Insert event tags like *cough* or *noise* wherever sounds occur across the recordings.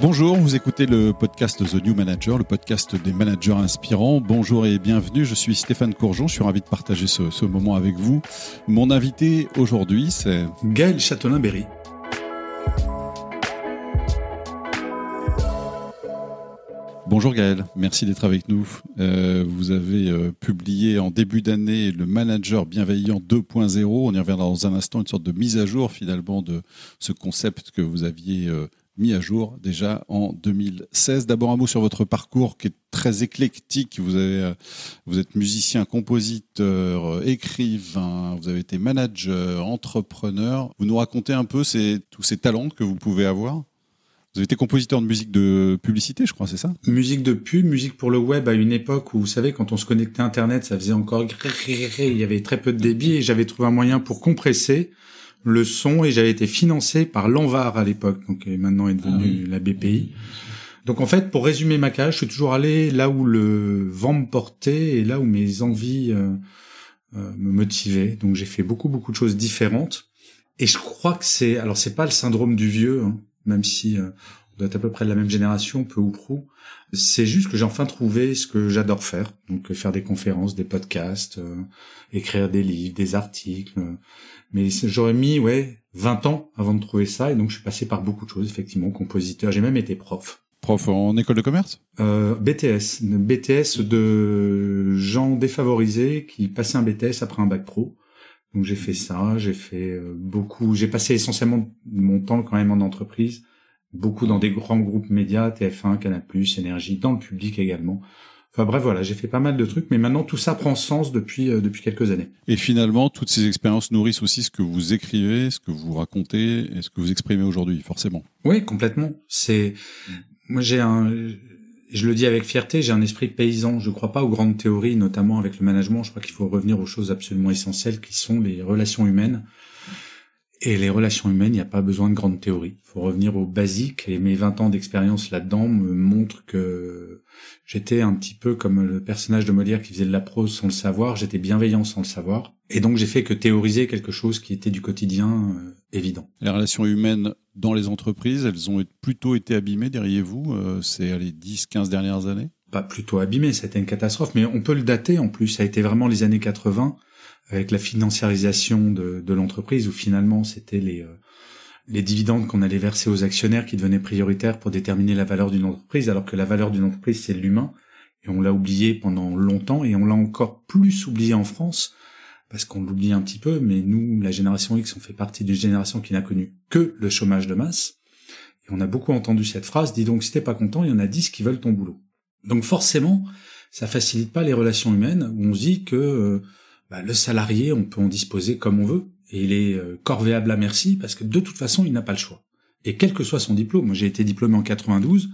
Bonjour, vous écoutez le podcast The New Manager, le podcast des managers inspirants. Bonjour et bienvenue, je suis Stéphane Courgeon, je suis ravi de partager ce, ce moment avec vous. Mon invité aujourd'hui, c'est... Gaël Châtelain-Berry. Bonjour Gaël, merci d'être avec nous. Euh, vous avez euh, publié en début d'année le Manager bienveillant 2.0. On y reviendra dans un instant, une sorte de mise à jour finalement de ce concept que vous aviez euh, mis à jour déjà en 2016. D'abord un mot sur votre parcours qui est très éclectique. Vous, euh, êtes musicien, compositeur, euh, écrivain, vous avez été manager, entrepreneur. Vous nous racontez un peu tous ces talents que vous pouvez avoir vous avez été compositeur de musique de publicité, je crois, c'est ça? Musique de pub, musique pour le web à une époque où, vous savez, quand on se connectait à Internet, ça faisait encore... Il y avait très peu de débit et j'avais trouvé un moyen pour compresser le son et j'avais été financé par l'Anvar à l'époque, donc qui maintenant est devenu la BPI. Donc en fait, pour résumer ma carrière, je suis toujours allé là où le vent me portait et là où mes envies euh, euh, me motivaient. Donc j'ai fait beaucoup beaucoup de choses différentes. Et je crois que c'est, alors c'est pas le syndrome du vieux, hein, même si euh, on doit être à peu près de la même génération, peu ou prou. C'est juste que j'ai enfin trouvé ce que j'adore faire. Donc faire des conférences, des podcasts, euh, écrire des livres, des articles. Mais j'aurais mis ouais 20 ans avant de trouver ça et donc je suis passé par beaucoup de choses effectivement, compositeur, j'ai même été prof. Prof en école de commerce? Euh, BTS, BTS de gens défavorisés qui passaient un BTS après un bac pro. Donc j'ai fait ça, j'ai fait euh, beaucoup, j'ai passé essentiellement mon temps quand même en entreprise, beaucoup dans des grands groupes médias, TF1, Canal+, Énergie, dans le public également. Enfin bref, voilà, j'ai fait pas mal de trucs, mais maintenant tout ça prend sens depuis euh, depuis quelques années. Et finalement, toutes ces expériences nourrissent aussi ce que vous écrivez, ce que vous racontez et ce que vous exprimez aujourd'hui, forcément. Oui, complètement. C'est moi j'ai un je le dis avec fierté, j'ai un esprit paysan. Je ne crois pas aux grandes théories, notamment avec le management. Je crois qu'il faut revenir aux choses absolument essentielles qui sont les relations humaines. Et les relations humaines, il n'y a pas besoin de grandes théories. Il faut revenir aux basiques. Et mes 20 ans d'expérience là-dedans me montrent que j'étais un petit peu comme le personnage de Molière qui faisait de la prose sans le savoir. J'étais bienveillant sans le savoir. Et donc j'ai fait que théoriser quelque chose qui était du quotidien euh, évident. Les relations humaines dans les entreprises, elles ont plutôt été abîmées, diriez-vous, euh, c'est les 10-15 dernières années? Pas plutôt abîmées, c'était une catastrophe, mais on peut le dater en plus. Ça a été vraiment les années 80 avec la financiarisation de, de l'entreprise où finalement c'était les euh, les dividendes qu'on allait verser aux actionnaires qui devenaient prioritaires pour déterminer la valeur d'une entreprise, alors que la valeur d'une entreprise c'est l'humain et on l'a oublié pendant longtemps et on l'a encore plus oublié en France parce qu'on l'oublie un petit peu, mais nous, la génération X, on fait partie d'une génération qui n'a connu que le chômage de masse. Et on a beaucoup entendu cette phrase, dis donc si t'es pas content, il y en a dix qui veulent ton boulot. Donc forcément, ça facilite pas les relations humaines, où on se dit que euh, bah, le salarié, on peut en disposer comme on veut, et il est euh, corvéable à merci, parce que de toute façon, il n'a pas le choix. Et quel que soit son diplôme, moi j'ai été diplômé en 92,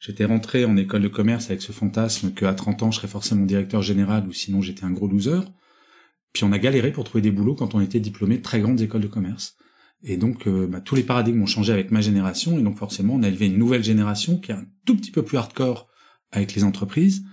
j'étais rentré en école de commerce avec ce fantasme qu'à 30 ans, je serais forcément directeur général, ou sinon j'étais un gros loser. Puis on a galéré pour trouver des boulots quand on était diplômé de très grandes écoles de commerce. Et donc euh, bah, tous les paradigmes ont changé avec ma génération, et donc forcément on a élevé une nouvelle génération qui est un tout petit peu plus hardcore avec les entreprises,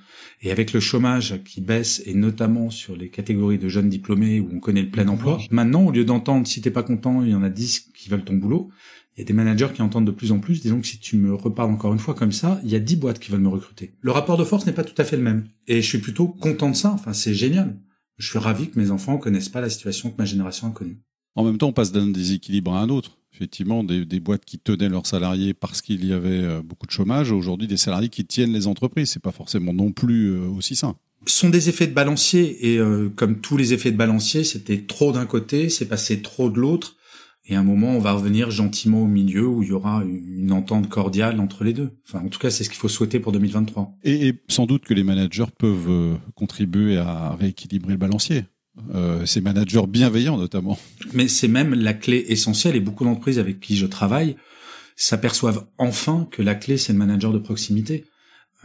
et avec le chômage qui baisse, et notamment sur les catégories de jeunes diplômés où on connaît le plein emploi, maintenant au lieu d'entendre si t'es pas content, il y en a 10 qui veulent ton boulot, il y a des managers qui entendent de plus en plus, disons que si tu me reparles encore une fois comme ça, il y a 10 boîtes qui veulent me recruter. Le rapport de force n'est pas tout à fait le même. Et je suis plutôt content de ça, enfin c'est génial je suis ravi que mes enfants connaissent pas la situation que ma génération a connue. En même temps, on passe d'un déséquilibre à un autre. Effectivement, des, boîtes qui tenaient leurs salariés parce qu'il y avait euh, beaucoup de chômage, aujourd'hui des salariés qui tiennent les entreprises. C'est pas forcément non plus euh, aussi sain. Ce sont des effets de balancier et euh, comme tous les effets de balancier, c'était trop d'un côté, c'est passé trop de l'autre. Et à un moment, on va revenir gentiment au milieu où il y aura une entente cordiale entre les deux. Enfin, en tout cas, c'est ce qu'il faut souhaiter pour 2023. Et, sans doute que les managers peuvent contribuer à rééquilibrer le balancier. Euh, ces managers bienveillants notamment. Mais c'est même la clé essentielle et beaucoup d'entreprises avec qui je travaille s'aperçoivent enfin que la clé c'est le manager de proximité.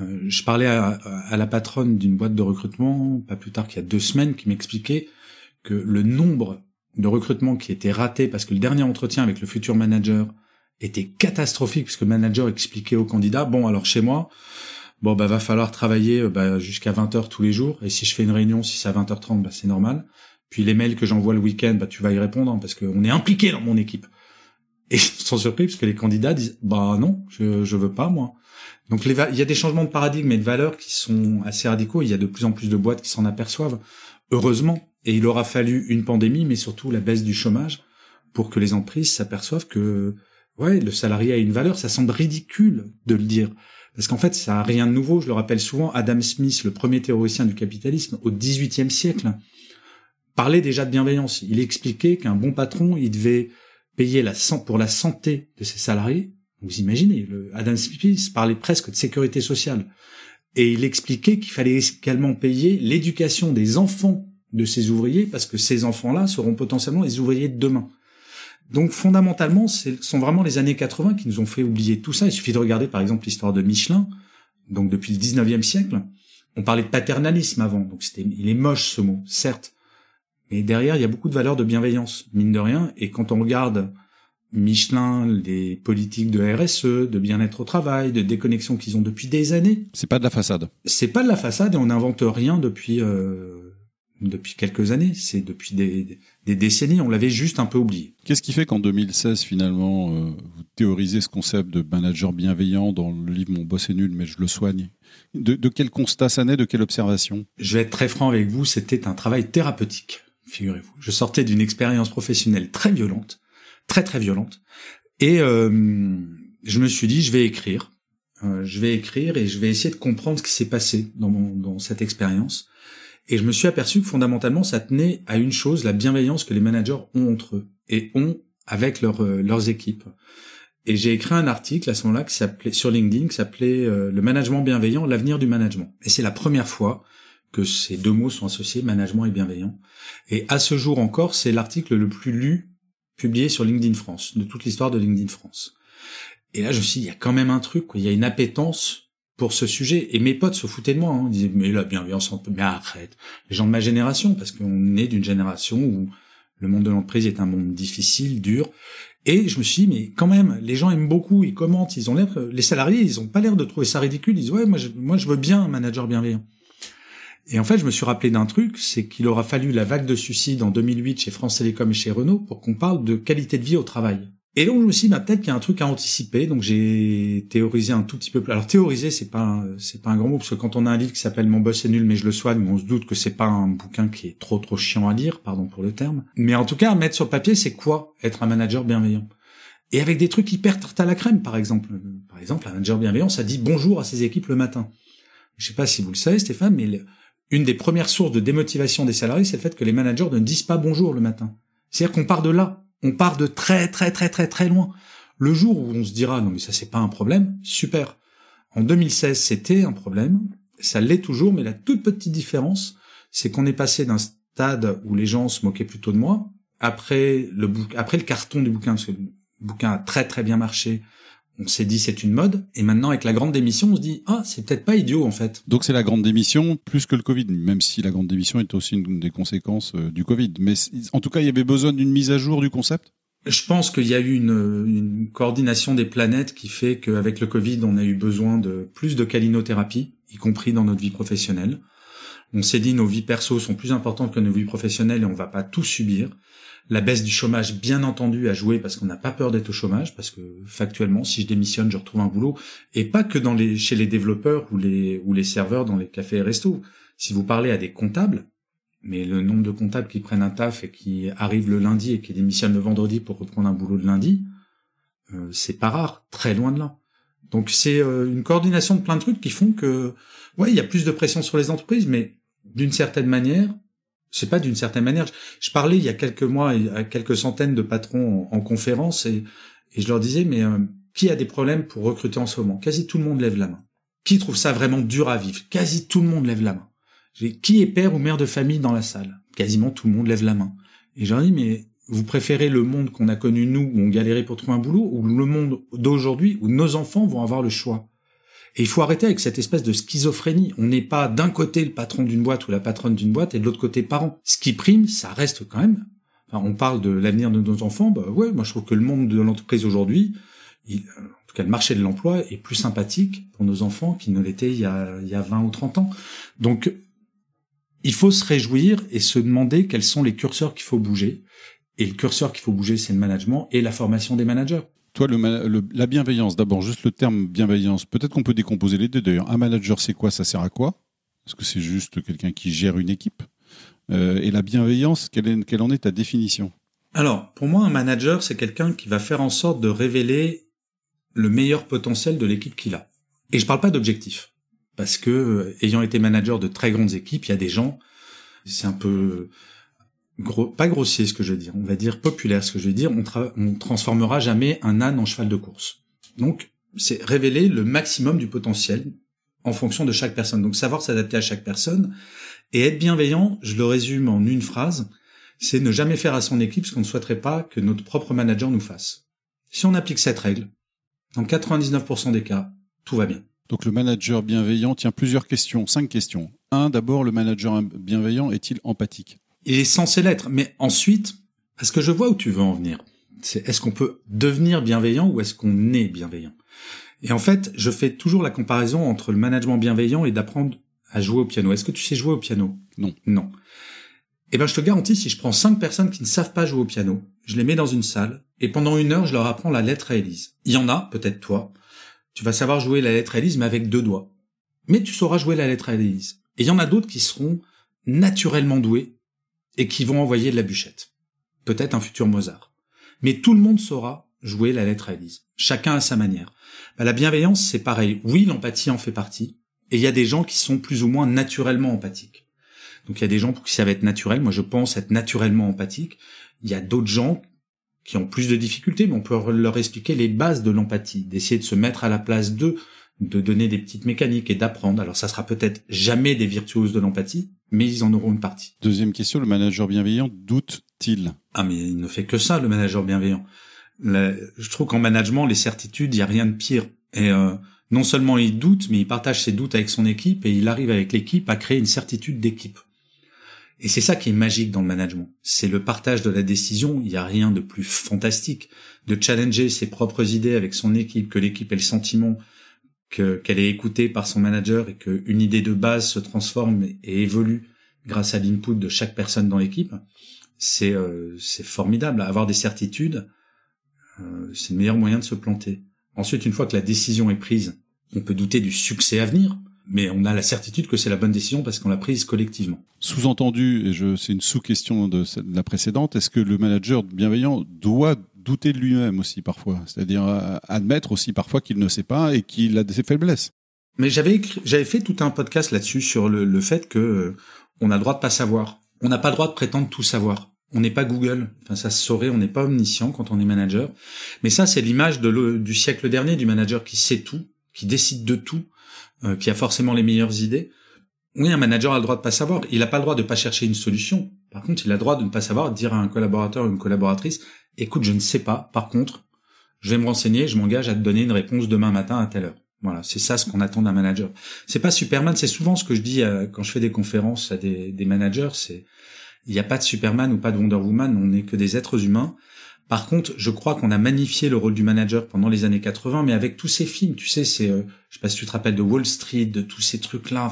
Euh, je parlais à, à la patronne d'une boîte de recrutement pas plus tard qu'il y a deux semaines qui m'expliquait que le nombre de recrutement qui était raté parce que le dernier entretien avec le futur manager était catastrophique puisque le manager expliquait au candidat bon alors chez moi bon bah va falloir travailler euh, bah, jusqu'à 20h tous les jours et si je fais une réunion si c'est à 20h30 bah c'est normal puis les mails que j'envoie le week-end bah tu vas y répondre hein, parce qu'on est impliqué dans mon équipe *laughs* Et ils sont surpris parce que les candidats disent bah non, je je veux pas moi. Donc il y a des changements de paradigme et de valeurs qui sont assez radicaux. Il y a de plus en plus de boîtes qui s'en aperçoivent, heureusement. Et il aura fallu une pandémie, mais surtout la baisse du chômage, pour que les entreprises s'aperçoivent que ouais, le salarié a une valeur. Ça semble ridicule de le dire. Parce qu'en fait, ça a rien de nouveau. Je le rappelle souvent, Adam Smith, le premier théoricien du capitalisme au XVIIIe siècle, parlait déjà de bienveillance. Il expliquait qu'un bon patron, il devait payer la, pour la santé de ses salariés. Vous imaginez, Adam Smith parlait presque de sécurité sociale. Et il expliquait qu'il fallait également payer l'éducation des enfants de ses ouvriers, parce que ces enfants-là seront potentiellement les ouvriers de demain. Donc fondamentalement, ce sont vraiment les années 80 qui nous ont fait oublier tout ça. Il suffit de regarder par exemple l'histoire de Michelin. Donc depuis le 19e siècle, on parlait de paternalisme avant. Donc c'était, il est moche ce mot, certes. Mais derrière, il y a beaucoup de valeurs de bienveillance, mine de rien. Et quand on regarde Michelin, les politiques de RSE, de bien-être au travail, de déconnexion qu'ils ont depuis des années. C'est pas de la façade. C'est pas de la façade et on n'invente rien depuis euh, depuis quelques années. C'est depuis des, des, décennies. On l'avait juste un peu oublié. Qu'est-ce qui fait qu'en 2016 finalement euh, vous théorisez ce concept de manager bienveillant dans le livre Mon boss est nul mais je le soigne? De, de quel constat ça naît De quelle observation? Je vais être très franc avec vous. C'était un travail thérapeutique figurez-vous. Je sortais d'une expérience professionnelle très violente, très très violente, et euh, je me suis dit, je vais écrire, euh, je vais écrire et je vais essayer de comprendre ce qui s'est passé dans, mon, dans cette expérience. Et je me suis aperçu que fondamentalement, ça tenait à une chose, la bienveillance que les managers ont entre eux et ont avec leur, euh, leurs équipes. Et j'ai écrit un article à ce moment-là qui s'appelait sur LinkedIn qui s'appelait Le management bienveillant, l'avenir du management. Et c'est la première fois que ces deux mots sont associés, management et bienveillant. Et à ce jour encore, c'est l'article le plus lu publié sur LinkedIn France, de toute l'histoire de LinkedIn France. Et là, je me suis dit, il y a quand même un truc, quoi. il y a une appétence pour ce sujet. Et mes potes se foutaient de moi, hein. ils disaient, mais la bienveillance, mais arrête. Les gens de ma génération, parce qu'on est d'une génération où le monde de l'entreprise est un monde difficile, dur. Et je me suis dit, mais quand même, les gens aiment beaucoup, ils commentent, ils ont l'air, les salariés, ils ont pas l'air de trouver ça ridicule. Ils disent, ouais, moi, je, moi, je veux bien un manager bienveillant. Et en fait, je me suis rappelé d'un truc, c'est qu'il aura fallu la vague de suicides en 2008 chez France Télécom et chez Renault pour qu'on parle de qualité de vie au travail. Et donc je me suis bah, peut-être qu'il y a un truc à anticiper. Donc j'ai théorisé un tout petit peu plus. Alors théoriser, c'est pas c'est pas un grand mot parce que quand on a un livre qui s'appelle Mon boss est nul mais je le soigne, on se doute que c'est pas un bouquin qui est trop trop chiant à lire, pardon pour le terme. Mais en tout cas, mettre sur papier, c'est quoi être un manager bienveillant? Et avec des trucs hyper tarte à la crème, par exemple. Par exemple, un manager bienveillant, ça dit bonjour à ses équipes le matin. Je sais pas si vous le savez, Stéphane, mais une des premières sources de démotivation des salariés, c'est le fait que les managers ne disent pas bonjour le matin. C'est-à-dire qu'on part de là, on part de très très très très très loin. Le jour où on se dira non mais ça c'est pas un problème, super. En 2016 c'était un problème, ça l'est toujours, mais la toute petite différence, c'est qu'on est passé d'un stade où les gens se moquaient plutôt de moi, après le après le carton du bouquin, parce que le bouquin a très très bien marché, on s'est dit c'est une mode, et maintenant avec la grande démission, on se dit ah c'est peut-être pas idiot en fait. Donc c'est la grande démission plus que le Covid, même si la grande démission est aussi une des conséquences euh, du Covid. Mais en tout cas, il y avait besoin d'une mise à jour du concept? Je pense qu'il y a eu une, une, coordination des planètes qui fait qu'avec le Covid, on a eu besoin de plus de calinothérapie, y compris dans notre vie professionnelle. On s'est dit nos vies perso sont plus importantes que nos vies professionnelles et on va pas tout subir. La baisse du chômage, bien entendu, a joué parce qu'on n'a pas peur d'être au chômage, parce que factuellement, si je démissionne, je retrouve un boulot, et pas que dans les, chez les développeurs ou les, ou les serveurs dans les cafés et restos. Si vous parlez à des comptables, mais le nombre de comptables qui prennent un taf et qui arrivent le lundi et qui démissionnent le vendredi pour reprendre un boulot de lundi, euh, c'est pas rare, très loin de là. Donc c'est euh, une coordination de plein de trucs qui font que, ouais, il y a plus de pression sur les entreprises, mais d'une certaine manière, c'est pas d'une certaine manière. Je, parlais il y a quelques mois à quelques centaines de patrons en, conférence et, je leur disais, mais euh, qui a des problèmes pour recruter en ce moment? Quasi tout le monde lève la main. Qui trouve ça vraiment dur à vivre? Quasi tout le monde lève la main. Qui est père ou mère de famille dans la salle? Quasiment tout le monde lève la main. Et je leur dis, mais vous préférez le monde qu'on a connu nous, où on galérait pour trouver un boulot, ou le monde d'aujourd'hui, où nos enfants vont avoir le choix? Et il faut arrêter avec cette espèce de schizophrénie. On n'est pas d'un côté le patron d'une boîte ou la patronne d'une boîte et de l'autre côté parent. Ce qui prime, ça reste quand même. Enfin, on parle de l'avenir de nos enfants. Bah ouais, moi je trouve que le monde de l'entreprise aujourd'hui, en tout cas le marché de l'emploi, est plus sympathique pour nos enfants qu'il ne l'était il y a, il y a 20 ou 30 ans. Donc, il faut se réjouir et se demander quels sont les curseurs qu'il faut bouger. Et le curseur qu'il faut bouger, c'est le management et la formation des managers. Toi, le, la bienveillance, d'abord, juste le terme bienveillance, peut-être qu'on peut décomposer les deux d'ailleurs. Un manager, c'est quoi? Ça sert à quoi? Est-ce que c'est juste quelqu'un qui gère une équipe? Euh, Et la bienveillance, quelle, est, quelle en est ta définition? Alors, pour moi, un manager, c'est quelqu'un qui va faire en sorte de révéler le meilleur potentiel de l'équipe qu'il a. Et je parle pas d'objectif. Parce que, euh, ayant été manager de très grandes équipes, il y a des gens, c'est un peu pas grossier ce que je veux dire, on va dire populaire ce que je veux dire, on, transformera jamais un âne en cheval de course. Donc, c'est révéler le maximum du potentiel en fonction de chaque personne. Donc, savoir s'adapter à chaque personne et être bienveillant, je le résume en une phrase, c'est ne jamais faire à son équipe ce qu'on ne souhaiterait pas que notre propre manager nous fasse. Si on applique cette règle, dans 99% des cas, tout va bien. Donc le manager bienveillant tient plusieurs questions, cinq questions. Un, d'abord, le manager bienveillant est-il empathique? Est censé l'être. Mais ensuite, est-ce que je vois où tu veux en venir? C'est est-ce qu'on peut devenir bienveillant ou est-ce qu'on est bienveillant? Et en fait, je fais toujours la comparaison entre le management bienveillant et d'apprendre à jouer au piano. Est-ce que tu sais jouer au piano? Non. Non. Eh ben, je te garantis, si je prends cinq personnes qui ne savent pas jouer au piano, je les mets dans une salle et pendant une heure, je leur apprends la lettre à Élise. Il y en a, peut-être toi, tu vas savoir jouer la lettre à Élise, mais avec deux doigts. Mais tu sauras jouer la lettre à Élise. Et il y en a d'autres qui seront naturellement doués et qui vont envoyer de la bûchette. Peut-être un futur Mozart. Mais tout le monde saura jouer la lettre à Élise. Chacun à sa manière. Bah, la bienveillance, c'est pareil. Oui, l'empathie en fait partie. Et il y a des gens qui sont plus ou moins naturellement empathiques. Donc il y a des gens pour qui ça va être naturel. Moi, je pense être naturellement empathique. Il y a d'autres gens qui ont plus de difficultés, mais on peut leur expliquer les bases de l'empathie, d'essayer de se mettre à la place d'eux, de donner des petites mécaniques et d'apprendre. Alors ça sera peut-être jamais des virtuoses de l'empathie, mais ils en auront une partie. Deuxième question, le manager bienveillant doute-t-il? Ah mais il ne fait que ça, le manager bienveillant. je trouve qu'en management, les certitudes, il y a rien de pire. Et euh, non seulement il doute, mais il partage ses doutes avec son équipe et il arrive avec l'équipe à créer une certitude d'équipe. Et c'est ça qui est magique dans le management. C'est le partage de la décision. Il n'y a rien de plus fantastique de challenger ses propres idées avec son équipe, que l'équipe ait le sentiment qu'elle est écoutée par son manager et qu'une idée de base se transforme et évolue grâce à l'input de chaque personne dans l'équipe, c'est euh, formidable. Avoir des certitudes, euh, c'est le meilleur moyen de se planter. Ensuite, une fois que la décision est prise, on peut douter du succès à venir, mais on a la certitude que c'est la bonne décision parce qu'on l'a prise collectivement. Sous-entendu, et c'est une sous-question de la précédente, est-ce que le manager bienveillant doit douter de lui-même aussi parfois, c'est-à-dire euh, admettre aussi parfois qu'il ne sait pas et qu'il a des faiblesses. Mais j'avais j'avais fait tout un podcast là-dessus sur le, le, fait que euh, on a le droit de pas savoir. On n'a pas le droit de prétendre tout savoir. On n'est pas Google. Enfin, ça se saurait. On n'est pas omniscient quand on est manager. Mais ça, c'est l'image du siècle dernier du manager qui sait tout, qui décide de tout, euh, qui a forcément les meilleures idées. Oui, un manager a le droit de pas savoir. Il n'a pas le droit de pas chercher une solution. Par contre, il a le droit de ne pas savoir, dire à un collaborateur ou une collaboratrice, écoute, je ne sais pas. Par contre, je vais me renseigner, je m'engage à te donner une réponse demain matin à telle heure. Voilà, c'est ça ce qu'on attend d'un manager. C'est pas Superman, c'est souvent ce que je dis euh, quand je fais des conférences à des, managers, c'est il n'y a pas de Superman ou pas de Wonder Woman, on n'est que des êtres humains. Par contre, je crois qu'on a magnifié le rôle du manager pendant les années 80, mais avec tous ces films, tu sais, c'est, euh, je sais pas si tu te rappelles de Wall Street, de tous ces trucs-là,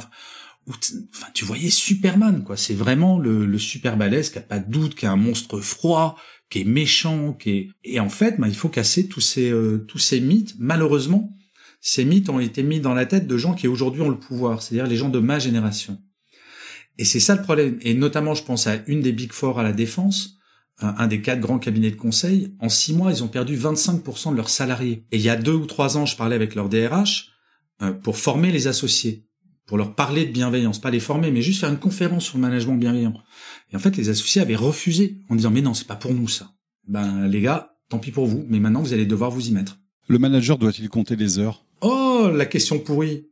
tu voyais Superman, quoi. C'est vraiment le, le super balèze qui a pas de doute, qui a un monstre froid, qui est méchant, qui est et en fait, bah, il faut casser tous ces euh, tous ces mythes. Malheureusement, ces mythes ont été mis dans la tête de gens qui aujourd'hui ont le pouvoir, c'est-à-dire les gens de ma génération. Et c'est ça le problème. Et notamment, je pense à une des big four à la défense, un, des quatre grands cabinets de conseil. En six mois, ils ont perdu 25% de leurs salariés. Et il y a deux ou trois ans, je parlais avec leur DRH euh, pour former les associés pour leur parler de bienveillance, pas les former, mais juste faire une conférence sur le management bienveillant. Et en fait, les associés avaient refusé en disant mais non, c'est pas pour nous ça. Ben les gars, tant pis pour vous, mais maintenant vous allez devoir vous y mettre. Le manager doit-il compter les heures? Oh, la question pourrie.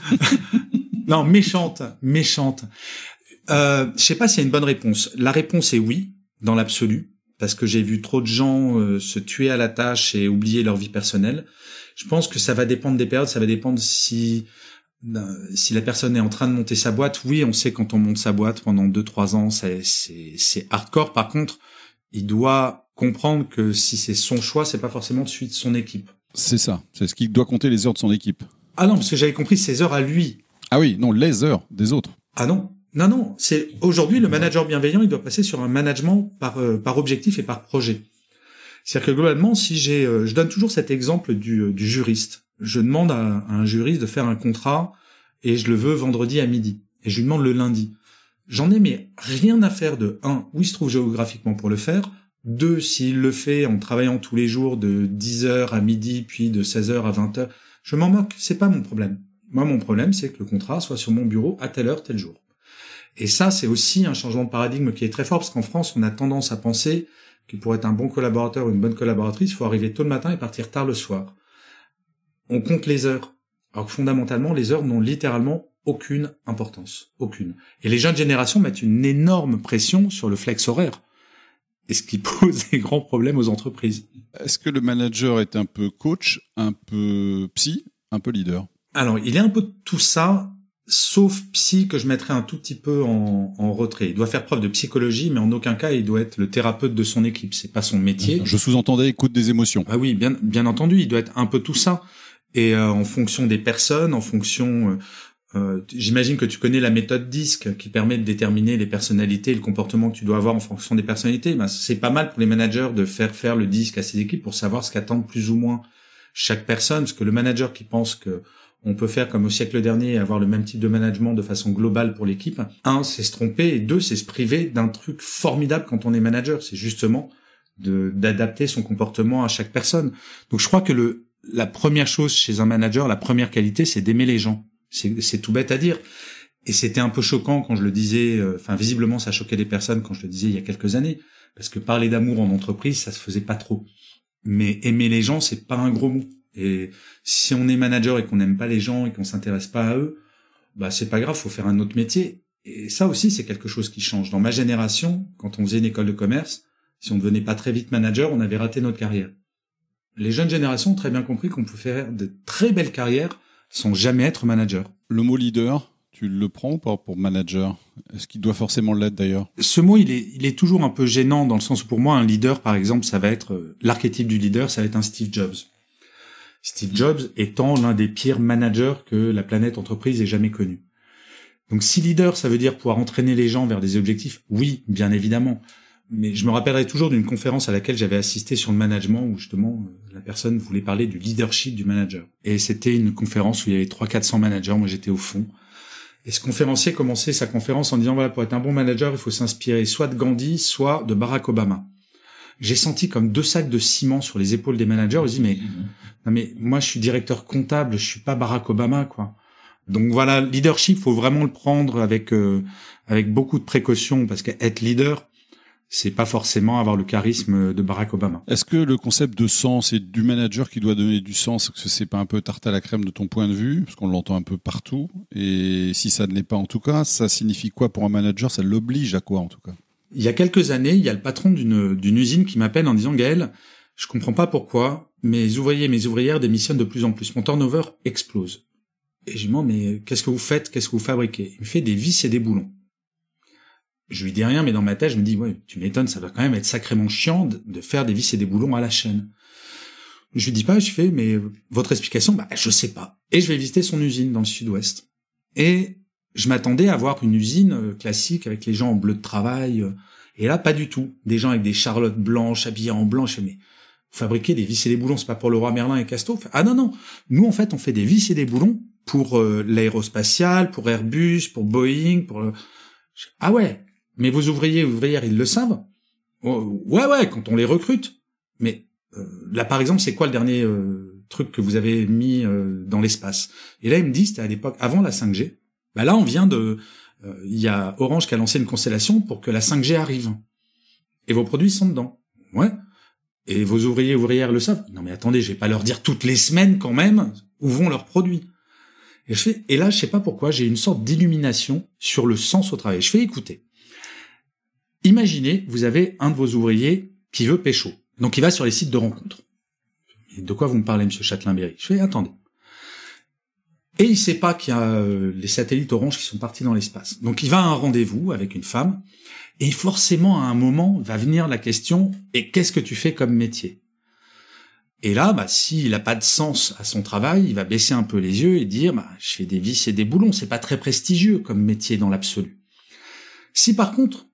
*laughs* non, méchante, méchante. Euh, je sais pas s'il y a une bonne réponse. La réponse est oui, dans l'absolu, parce que j'ai vu trop de gens euh, se tuer à la tâche et oublier leur vie personnelle. Je pense que ça va dépendre des périodes, ça va dépendre si si la personne est en train de monter sa boîte, oui, on sait quand on monte sa boîte pendant 2-3 ans, c'est hardcore. Par contre, il doit comprendre que si c'est son choix, c'est pas forcément de suite son équipe. C'est ça. C'est ce qui doit compter les heures de son équipe. Ah non, parce que j'avais compris ses heures à lui. Ah oui, non, les heures des autres. Ah non. Non, non, c'est aujourd'hui le manager bienveillant, il doit passer sur un management par euh, par objectif et par projet. C'est-à-dire que globalement, si j'ai, euh, je donne toujours cet exemple du, euh, du juriste. Je demande à, un juriste de faire un contrat et je le veux vendredi à midi. Et je lui demande le lundi. J'en ai mais rien à faire de un, où il se trouve géographiquement pour le faire. Deux, s'il le fait en travaillant tous les jours de 10h à midi, puis de 16h à 20h, je m'en moque, c'est pas mon problème. Moi, mon problème, c'est que le contrat soit sur mon bureau à telle heure, tel jour. Et ça, c'est aussi un changement de paradigme qui est très fort, parce qu'en France, on a tendance à penser que pour être un bon collaborateur ou une bonne collaboratrice, il faut arriver tôt le matin et partir tard le soir. On compte les heures. Alors que fondamentalement, les heures n'ont littéralement aucune importance. Aucune. Et les jeunes générations mettent une énorme pression sur le flex horaire. Et ce qui *laughs* pose des grands problèmes aux entreprises. Est-ce que le manager est un peu coach, un peu psy, un peu leader? Alors, il est un peu tout ça, sauf psy que je mettrais un tout petit peu en, en, retrait. Il doit faire preuve de psychologie, mais en aucun cas il doit être le thérapeute de son équipe. C'est pas son métier. Je sous-entendais écoute des émotions. Ah oui, bien, bien entendu, il doit être un peu tout ça. Et euh, en fonction des personnes, en fonction, euh, euh, j'imagine que tu connais la méthode DISC qui permet de déterminer les personnalités et le comportement que tu dois avoir en fonction des personnalités. Ben, c'est pas mal pour les managers de faire faire le DISC à ses équipes pour savoir ce qu'attend plus ou moins chaque personne. Parce que le manager qui pense que on peut faire comme au siècle dernier et avoir le même type de management de façon globale pour l'équipe, un, c'est se tromper et deux, c'est se priver d'un truc formidable quand on est manager. C'est justement d'adapter son comportement à chaque personne. Donc je crois que le la première chose chez un manager, la première qualité, c'est d'aimer les gens c'est tout bête à dire. Et c'était un peu choquant quand je le disais, euh, enfin visiblement ça choquait des personnes quand je le disais il y a quelques années, parce que parler d'amour en entreprise, ça se faisait pas trop. Mais aimer les gens, c'est pas un gros mot. Et si on est manager et qu'on n'aime pas les gens et qu'on s'intéresse pas à eux, bah c'est pas grave, faut faire un autre métier. Et ça aussi, c'est quelque chose qui change. Dans ma génération, quand on faisait une école de commerce, si on devenait pas très vite manager, on avait raté notre carrière. Les jeunes générations ont très bien compris qu'on pouvait faire de très belles carrières sans jamais être manager. Le mot leader, tu le prends ou pas pour manager? Est-ce qu'il doit forcément l'être d'ailleurs? Ce mot, il est, il est toujours un peu gênant dans le sens où pour moi, un leader, par exemple, ça va être euh, l'archétype du leader, ça va être un Steve Jobs. Steve Jobs étant l'un des pires managers que la planète entreprise ait jamais connu. Donc si leader, ça veut dire pouvoir entraîner les gens vers des objectifs, oui, bien évidemment mais je me rappellerai toujours d'une conférence à laquelle j'avais assisté sur le management où justement euh, la personne voulait parler du leadership du manager. Et c'était une conférence où il y avait 300-400 managers, moi j'étais au fond. Et ce conférencier commençait sa conférence en disant voilà pour être un bon manager il faut s'inspirer soit de Gandhi soit de Barack Obama. J'ai senti comme deux sacs de ciment sur les épaules des managers. Ils disent mais non mais moi je suis directeur comptable, je suis pas Barack Obama quoi. Donc voilà leadership faut vraiment le prendre avec euh, avec beaucoup de précautions parce qu'être leader c'est pas forcément avoir le charisme de Barack Obama. Est-ce que le concept de sens et du manager qui doit donner du sens, que c'est pas un peu tarte à la crème de ton point de vue, parce qu'on l'entend un peu partout, et si ça ne l'est pas en tout cas, ça signifie quoi pour un manager? Ça l'oblige à quoi en tout cas? Il y a quelques années, il y a le patron d'une usine qui m'appelle en disant Gaël, je comprends pas pourquoi mes ouvriers, mes ouvrières démissionnent de plus en plus, mon turnover explose. Et je lui demande mais qu'est-ce que vous faites, qu'est-ce que vous fabriquez? Il me fait des vis et des boulons je lui dis rien, mais dans ma tête, je me dis, ouais, tu m'étonnes, ça va quand même être sacrément chiant de, faire des vis et des boulons à la chaîne. Je lui dis pas, je fais, mais votre explication, bah, je sais pas. Et je vais visiter son usine dans le sud-ouest. Et je m'attendais à voir une usine euh, classique avec les gens en bleu de travail. Euh, et là, pas du tout. Des gens avec des charlottes blanches, habillés en blanc. Je mais vous fabriquez des vis et des boulons, c'est pas pour le roi Merlin et Castor. Ah non, non. Nous, en fait, on fait des vis et des boulons pour euh, l'aérospatial, pour Airbus, pour Boeing, pour... Ah ouais, mais vos ouvriers ouvrières, ils le savent. Oh, ouais, ouais, quand on les recrute. Mais euh, là, par exemple, c'est quoi le dernier euh, truc que vous avez mis euh, dans l'espace? Et là, ils me disent, c'était à l'époque avant la 5G. Bah là, on vient de, il y a Orange qui a lancé une constellation pour que la 5G arrive. Et vos produits sont dedans. Ouais. Et vos ouvriers ouvrières le savent. Non mais attendez, je vais pas leur dire toutes les semaines quand même où vont leurs produits. Et je fais, et là, je sais pas pourquoi, j'ai une sorte d'illumination sur le sens au travail. Je fais écouter. Imaginez, vous avez un de vos ouvriers qui veut pécho. Donc il va sur les sites de rencontres. de quoi vous me parlez, monsieur Châtelain-Berry? Je fais, attendez. Et il sait pas qu'il y a euh, les satellites orange qui sont partis dans l'espace. Donc il va à un rendez-vous avec une femme, et forcément à un moment va venir la question, et qu'est-ce que tu fais comme métier? Et là, bah, s'il n'a pas de sens à son travail, il va baisser un peu les yeux et dire, bah, je fais des vis et des boulons, c'est pas très prestigieux comme métier dans l'absolu. Si par contre,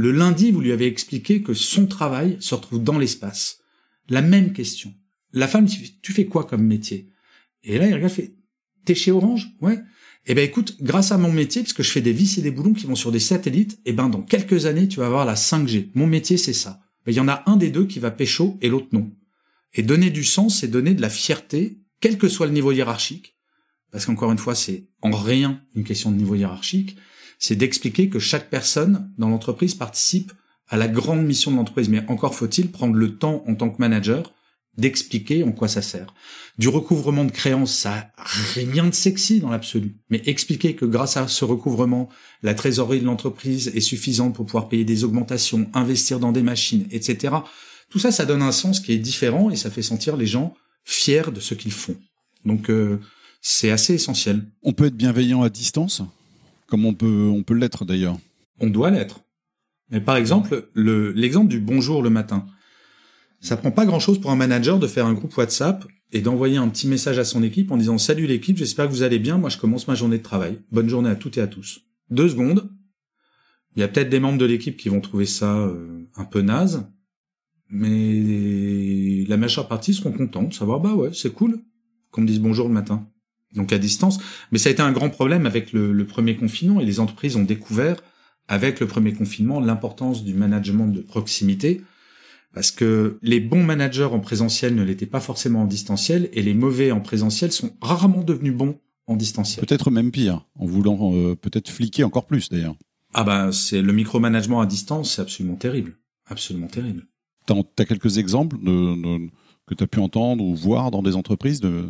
le lundi, vous lui avez expliqué que son travail se retrouve dans l'espace, la même question. La femme, tu fais quoi comme métier? Et là, il regarde, fait, t'es chez Orange? Ouais. Eh ben écoute, grâce à mon métier, parce que je fais des vis et des boulons qui vont sur des satellites, eh ben dans quelques années, tu vas avoir la 5G. Mon métier, c'est ça. Il y en a un des deux qui va pécho et l'autre non. Et donner du sens, c'est donner de la fierté, quel que soit le niveau hiérarchique, parce qu'encore une fois, c'est en rien une question de niveau hiérarchique, c'est d'expliquer que chaque personne dans l'entreprise participe à la grande mission de l'entreprise. Mais encore faut-il prendre le temps en tant que manager d'expliquer en quoi ça sert. Du recouvrement de créances, ça a rien de sexy dans l'absolu. Mais expliquer que grâce à ce recouvrement, la trésorerie de l'entreprise est suffisante pour pouvoir payer des augmentations, investir dans des machines, etc. Tout ça, ça donne un sens qui est différent et ça fait sentir les gens fiers de ce qu'ils font. Donc, euh, c'est assez essentiel. On peut être bienveillant à distance, comme on peut, on peut l'être d'ailleurs. On doit l'être. Mais par exemple, l'exemple du bonjour le matin. Ça prend pas grand chose pour un manager de faire un groupe WhatsApp et d'envoyer un petit message à son équipe en disant salut l'équipe, j'espère que vous allez bien, moi je commence ma journée de travail. Bonne journée à toutes et à tous. Deux secondes. Il y a peut-être des membres de l'équipe qui vont trouver ça euh, un peu naze, mais la majeure partie seront contents de savoir bah ouais c'est cool qu'on me dise bonjour le matin. Donc à distance. Mais ça a été un grand problème avec le premier confinement et les entreprises ont découvert avec le premier confinement l'importance du management de proximité parce que les bons managers en présentiel ne l'étaient pas forcément en distanciel et les mauvais en présentiel sont rarement devenus bons en distanciel. Peut-être même pire, en voulant euh, peut-être fliquer encore plus d'ailleurs. Ah ben c'est le micromanagement à distance, c'est absolument terrible, absolument terrible. Tu as quelques exemples de, que tu as pu entendre ou voir dans des entreprises de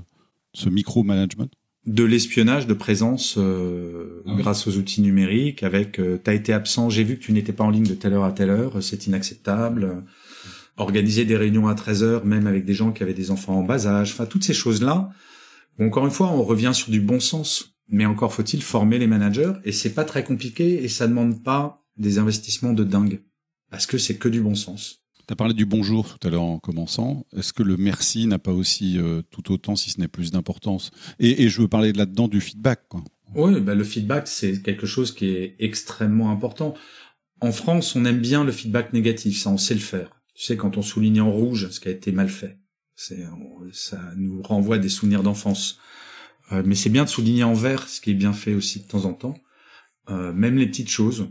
ce micromanagement de l'espionnage de présence euh, ah grâce aux outils numériques avec euh, t'as été absent, j'ai vu que tu n'étais pas en ligne de telle heure à telle heure, c'est inacceptable. Organiser des réunions à 13 heures même avec des gens qui avaient des enfants en bas âge, enfin toutes ces choses-là. encore une fois, on revient sur du bon sens, mais encore faut-il former les managers et c'est pas très compliqué et ça demande pas des investissements de dingue parce que c'est que du bon sens. Tu as parlé du bonjour tout à l'heure en commençant. Est-ce que le merci n'a pas aussi euh, tout autant, si ce n'est plus d'importance? Et, je veux parler là-dedans du feedback. Quoi. Oui, bah le feedback, c'est quelque chose qui est extrêmement important. En France, on aime bien le feedback négatif, ça on sait le faire. Tu sais, quand on souligne en rouge ce qui a été mal fait, c'est ça nous renvoie des souvenirs d'enfance. Euh, mais c'est bien de souligner en vert ce qui est bien fait aussi de temps en temps, euh, même les petites choses.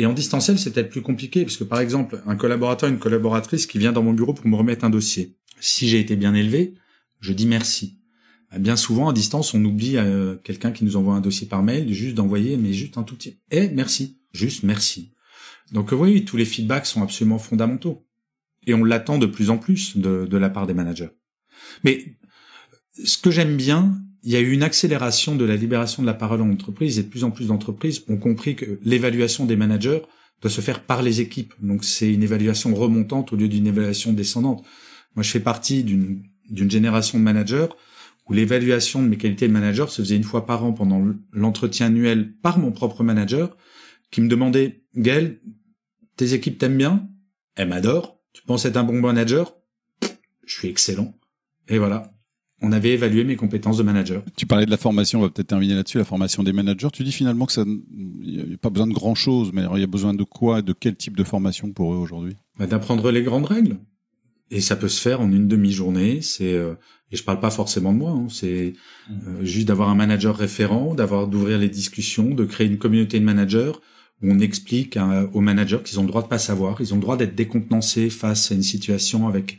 Et en distanciel, c'est peut-être plus compliqué, parce que par exemple, un collaborateur, une collaboratrice qui vient dans mon bureau pour me remettre un dossier. Si j'ai été bien élevé, je dis merci. Bah, bien souvent, à distance, on oublie euh, quelqu'un qui nous envoie un dossier par mail, juste d'envoyer, mais juste un tout petit. Eh, merci. Juste merci. Donc oui, tous les feedbacks sont absolument fondamentaux. Et on l'attend de plus en plus de la part des managers. Mais ce que j'aime bien, il y a eu une accélération de la libération de la parole en entreprise et de plus en plus d'entreprises ont compris que l'évaluation des managers doit se faire par les équipes. Donc c'est une évaluation remontante au lieu d'une évaluation descendante. Moi, je fais partie d'une d'une génération de managers où l'évaluation de mes qualités de manager se faisait une fois par an pendant l'entretien annuel par mon propre manager qui me demandait Gaël, tes équipes t'aiment bien? Elles m'adorent. Tu penses être un bon manager? Je suis excellent. Et voilà on avait évalué mes compétences de manager. Tu parlais de la formation, on va peut-être terminer là-dessus, la formation des managers. Tu dis finalement que ça, il n'y a pas besoin de grand chose, mais il y a besoin de quoi, de quel type de formation pour eux aujourd'hui? Bah, D'apprendre les grandes règles. Et ça peut se faire en une demi-journée. C'est euh, et je parle pas forcément de moi. Hein, c'est euh, juste d'avoir un manager référent, d'avoir d'ouvrir les discussions, de créer une communauté de managers où on explique aux managers qu'ils ont le droit de pas savoir, ils ont le droit d'être décontenancés face à une situation avec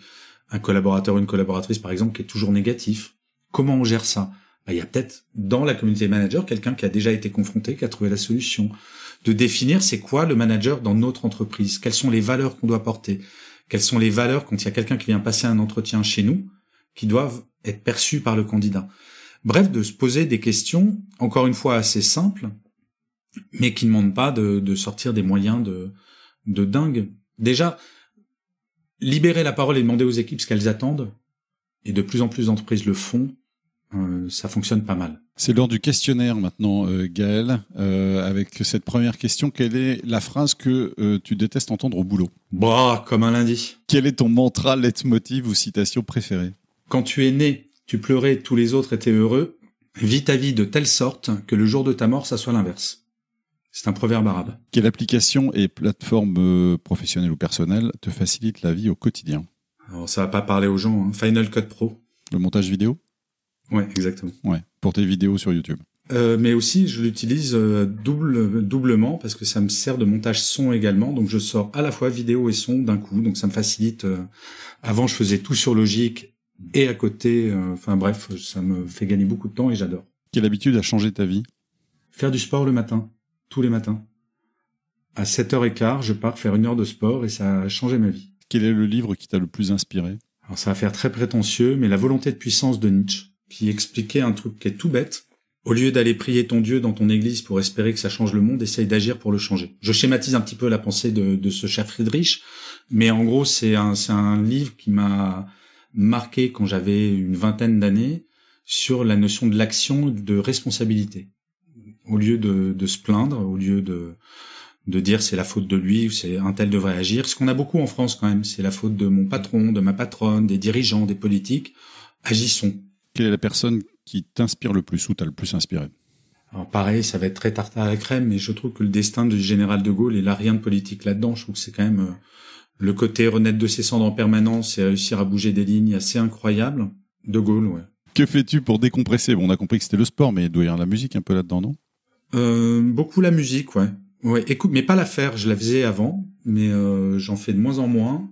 un collaborateur une collaboratrice, par exemple, qui est toujours négatif. Comment on gère ça? Bah, Il y a peut-être dans la communauté manager quelqu'un qui a déjà été confronté, qui a trouvé la solution. De définir c'est quoi le manager dans notre entreprise, quelles sont les valeurs qu'on doit porter, quelles sont les valeurs quand il y a quelqu'un qui vient passer un entretien chez nous, qui doivent être perçues par le candidat? Bref, de se poser des questions, encore une fois assez simples, mais qui ne demandent pas de, de sortir des moyens de, de dingue. Déjà, libérer la parole et demander aux équipes ce qu'elles attendent, et de plus en plus d'entreprises le font, euh, ça fonctionne pas mal. C'est l'heure du questionnaire maintenant, euh, Gaël. Euh, avec cette première question, quelle est la phrase que euh, tu détestes entendre au boulot? Bah, comme un lundi. Quel est ton mantra, leitmotiv ou citation préférée? Quand tu es né, tu pleurais, tous les autres étaient heureux. Vis ta vie de telle sorte que le jour de ta mort, ça soit l'inverse. C'est un proverbe arabe. Quelle application et plateforme euh, professionnelle ou personnelle te facilite la vie au quotidien? Alors ça va pas parler aux gens. Hein. Final Cut Pro. Le montage vidéo? Ouais, exactement. Ouais, pour tes vidéos sur YouTube. Euh, mais aussi, je l'utilise euh, double, doublement parce que ça me sert de montage son également. Donc, je sors à la fois vidéo et son d'un coup. Donc, ça me facilite. Avant, je faisais tout sur Logique et à côté. Enfin, bref, ça me fait gagner beaucoup de temps et j'adore. Quelle habitude a changé ta vie? Faire du sport le matin, tous les matins. À 7h15, je pars faire une heure de sport et ça a changé ma vie. Quel est le livre qui t'a le plus inspiré? Alors, ça va faire très prétentieux, mais La volonté de puissance de Nietzsche, qui expliquait un truc qui est tout bête au lieu d'aller prier ton Dieu dans ton église pour espérer que ça change le monde, essaye d'agir pour le changer. Je schématise un petit peu la pensée de, ce cher Friedrich, mais en gros, c'est un, un livre qui m'a marqué quand j'avais une vingtaine d'années sur la notion de l'action, de responsabilité. Au lieu de, de se plaindre, au lieu de, de dire c'est la faute de lui ou c'est un tel devrait agir, ce qu'on a beaucoup en France quand même, c'est la faute de mon patron, de ma patronne, des dirigeants, des politiques. Agissons. Quelle est la personne qui t'inspire le plus ou t'as le plus inspiré? Alors pareil, ça va être très tartare à la crème, mais je trouve que le destin du général de Gaulle, il a rien de politique là-dedans. Je trouve que c'est quand même euh, le côté renaître de ses cendres en permanence et réussir à bouger des lignes assez incroyable. De Gaulle, ouais. Que fais-tu pour décompresser? Bon, on a compris que c'était le sport, mais il doit y avoir la musique un peu là-dedans, non? Euh, Beaucoup la musique, ouais. Ouais, écoute, mais pas la faire. Je la faisais avant, mais euh, j'en fais de moins en moins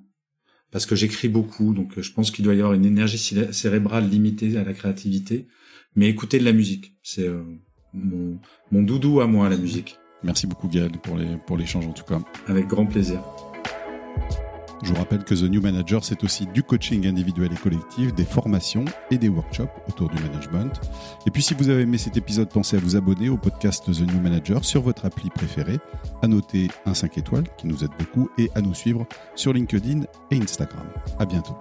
parce que j'écris beaucoup, donc je pense qu'il doit y avoir une énergie cérébrale limitée à la créativité mais écouter de la musique. C'est euh, mon, mon, doudou à moi, la musique. Merci beaucoup Gaël pour les pour l'échange en tout cas. Avec grand plaisir. Je vous rappelle que The New Manager, c'est aussi du coaching individuel et collectif, des formations et des workshops autour du management. Et puis si vous avez aimé cet épisode, pensez à vous abonner au podcast The New Manager sur votre appli préférée, à noter un 5 étoiles qui nous aide beaucoup et à nous suivre sur LinkedIn et Instagram. À bientôt.